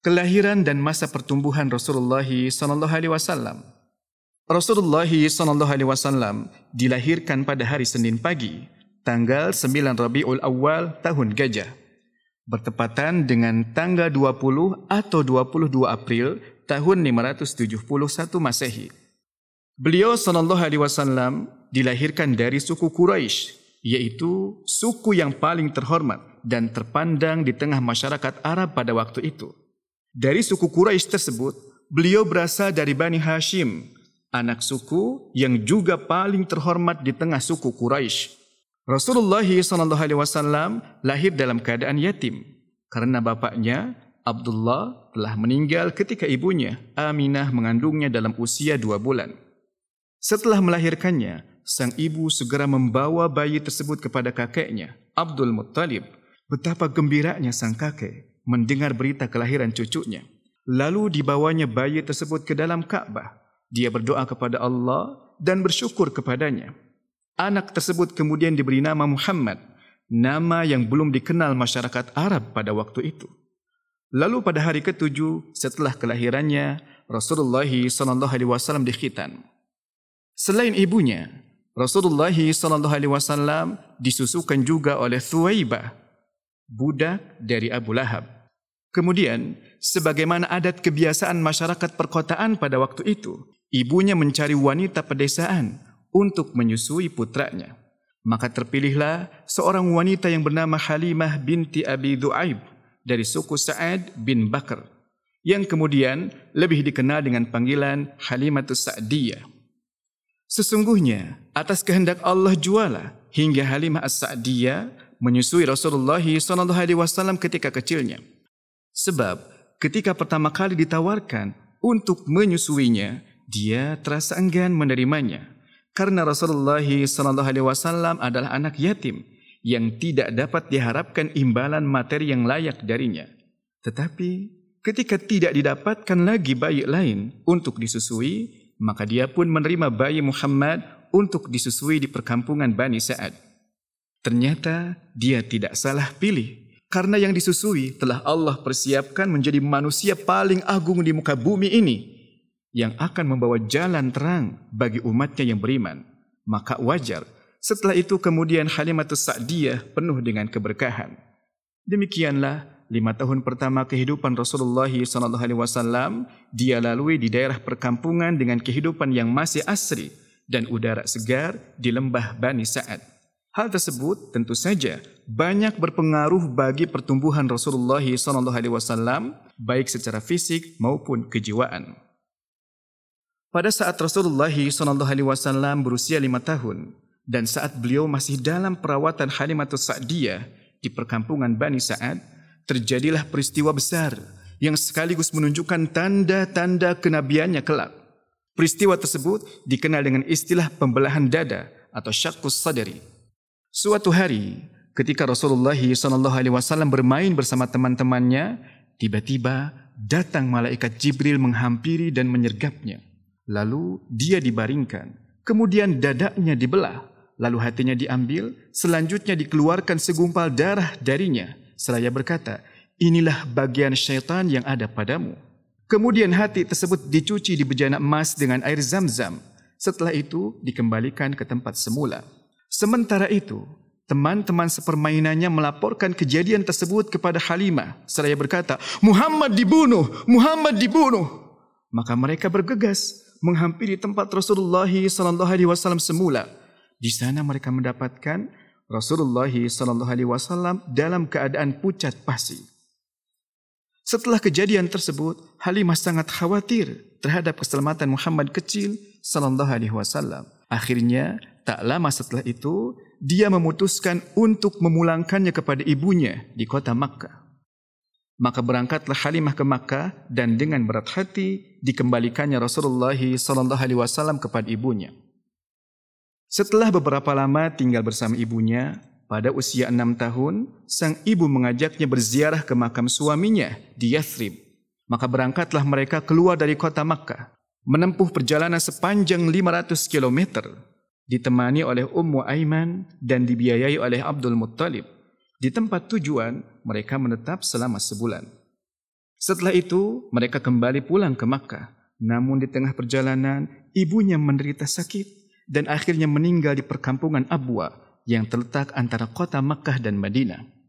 Kelahiran dan masa pertumbuhan Rasulullah sallallahu alaihi wasallam. Rasulullah sallallahu alaihi wasallam dilahirkan pada hari Senin pagi, tanggal 9 Rabiul Awal tahun Gajah. Bertepatan dengan tanggal 20 atau 22 April tahun 571 Masehi. Beliau sallallahu alaihi wasallam dilahirkan dari suku Quraisy, iaitu suku yang paling terhormat dan terpandang di tengah masyarakat Arab pada waktu itu. Dari suku Quraisy tersebut, beliau berasal dari Bani Hashim, anak suku yang juga paling terhormat di tengah suku Quraisy. Rasulullah SAW lahir dalam keadaan yatim karena bapaknya Abdullah telah meninggal ketika ibunya Aminah mengandungnya dalam usia dua bulan. Setelah melahirkannya, sang ibu segera membawa bayi tersebut kepada kakeknya, Abdul Muttalib. Betapa gembiranya sang kakek mendengar berita kelahiran cucunya. Lalu dibawanya bayi tersebut ke dalam Ka'bah dia berdoa kepada Allah dan bersyukur kepadanya. Anak tersebut kemudian diberi nama Muhammad, nama yang belum dikenal masyarakat Arab pada waktu itu. Lalu pada hari ketujuh setelah kelahirannya, Rasulullah sallallahu alaihi wasallam dikhitan. Selain ibunya, Rasulullah sallallahu alaihi wasallam disusukan juga oleh Thuwaibah, budak dari Abu Lahab. Kemudian, sebagaimana adat kebiasaan masyarakat perkotaan pada waktu itu, ibunya mencari wanita pedesaan untuk menyusui putranya. Maka terpilihlah seorang wanita yang bernama Halimah binti Abi Du'aib dari suku Sa'ad bin Bakar yang kemudian lebih dikenal dengan panggilan Halimatus Sa'diyah. Sesungguhnya atas kehendak Allah jualah hingga Halimah As-Sa'diyah menyusui Rasulullah SAW ketika kecilnya. Sebab ketika pertama kali ditawarkan untuk menyusuinya, dia terasa enggan menerimanya karena Rasulullah wasallam adalah anak yatim yang tidak dapat diharapkan imbalan materi yang layak darinya. Tetapi ketika tidak didapatkan lagi bayi lain untuk disusui, maka dia pun menerima bayi Muhammad untuk disusui di perkampungan Bani Sa'ad. Ternyata dia tidak salah pilih karena yang disusui telah Allah persiapkan menjadi manusia paling agung di muka bumi ini yang akan membawa jalan terang bagi umatnya yang beriman. Maka wajar setelah itu kemudian Halimatus Sa'diyah penuh dengan keberkahan. Demikianlah lima tahun pertama kehidupan Rasulullah SAW dia lalui di daerah perkampungan dengan kehidupan yang masih asri dan udara segar di lembah Bani Sa'ad. Hal tersebut tentu saja banyak berpengaruh bagi pertumbuhan Rasulullah SAW baik secara fisik maupun kejiwaan. Pada saat Rasulullah SAW berusia lima tahun dan saat beliau masih dalam perawatan Halimatus Sa'diyah di perkampungan Bani Sa'ad, terjadilah peristiwa besar yang sekaligus menunjukkan tanda-tanda kenabiannya kelak. Peristiwa tersebut dikenal dengan istilah pembelahan dada atau syakus sadari. Suatu hari, ketika Rasulullah SAW bermain bersama teman-temannya, tiba-tiba datang malaikat Jibril menghampiri dan menyergapnya. Lalu dia dibaringkan. Kemudian dadanya dibelah. Lalu hatinya diambil. Selanjutnya dikeluarkan segumpal darah darinya. Seraya berkata, inilah bagian syaitan yang ada padamu. Kemudian hati tersebut dicuci di bejana emas dengan air zam-zam. Setelah itu dikembalikan ke tempat semula. Sementara itu, teman-teman sepermainannya melaporkan kejadian tersebut kepada Halimah. Seraya berkata, Muhammad dibunuh, Muhammad dibunuh. Maka mereka bergegas menghampiri tempat Rasulullah sallallahu alaihi wasallam semula. Di sana mereka mendapatkan Rasulullah sallallahu alaihi wasallam dalam keadaan pucat pasi. Setelah kejadian tersebut, Halimah sangat khawatir terhadap keselamatan Muhammad kecil sallallahu alaihi wasallam. Akhirnya, tak lama setelah itu, dia memutuskan untuk memulangkannya kepada ibunya di kota Makkah. Maka berangkatlah Halimah ke Makkah dan dengan berat hati dikembalikannya Rasulullah sallallahu alaihi wasallam kepada ibunya. Setelah beberapa lama tinggal bersama ibunya, pada usia enam tahun, sang ibu mengajaknya berziarah ke makam suaminya di Yathrib. Maka berangkatlah mereka keluar dari kota Makkah, menempuh perjalanan sepanjang 500 km, ditemani oleh Ummu Aiman dan dibiayai oleh Abdul Muttalib. Di tempat tujuan, mereka menetap selama sebulan. Setelah itu, mereka kembali pulang ke Makkah. Namun di tengah perjalanan, ibunya menderita sakit dan akhirnya meninggal di perkampungan Abwa yang terletak antara kota Makkah dan Madinah.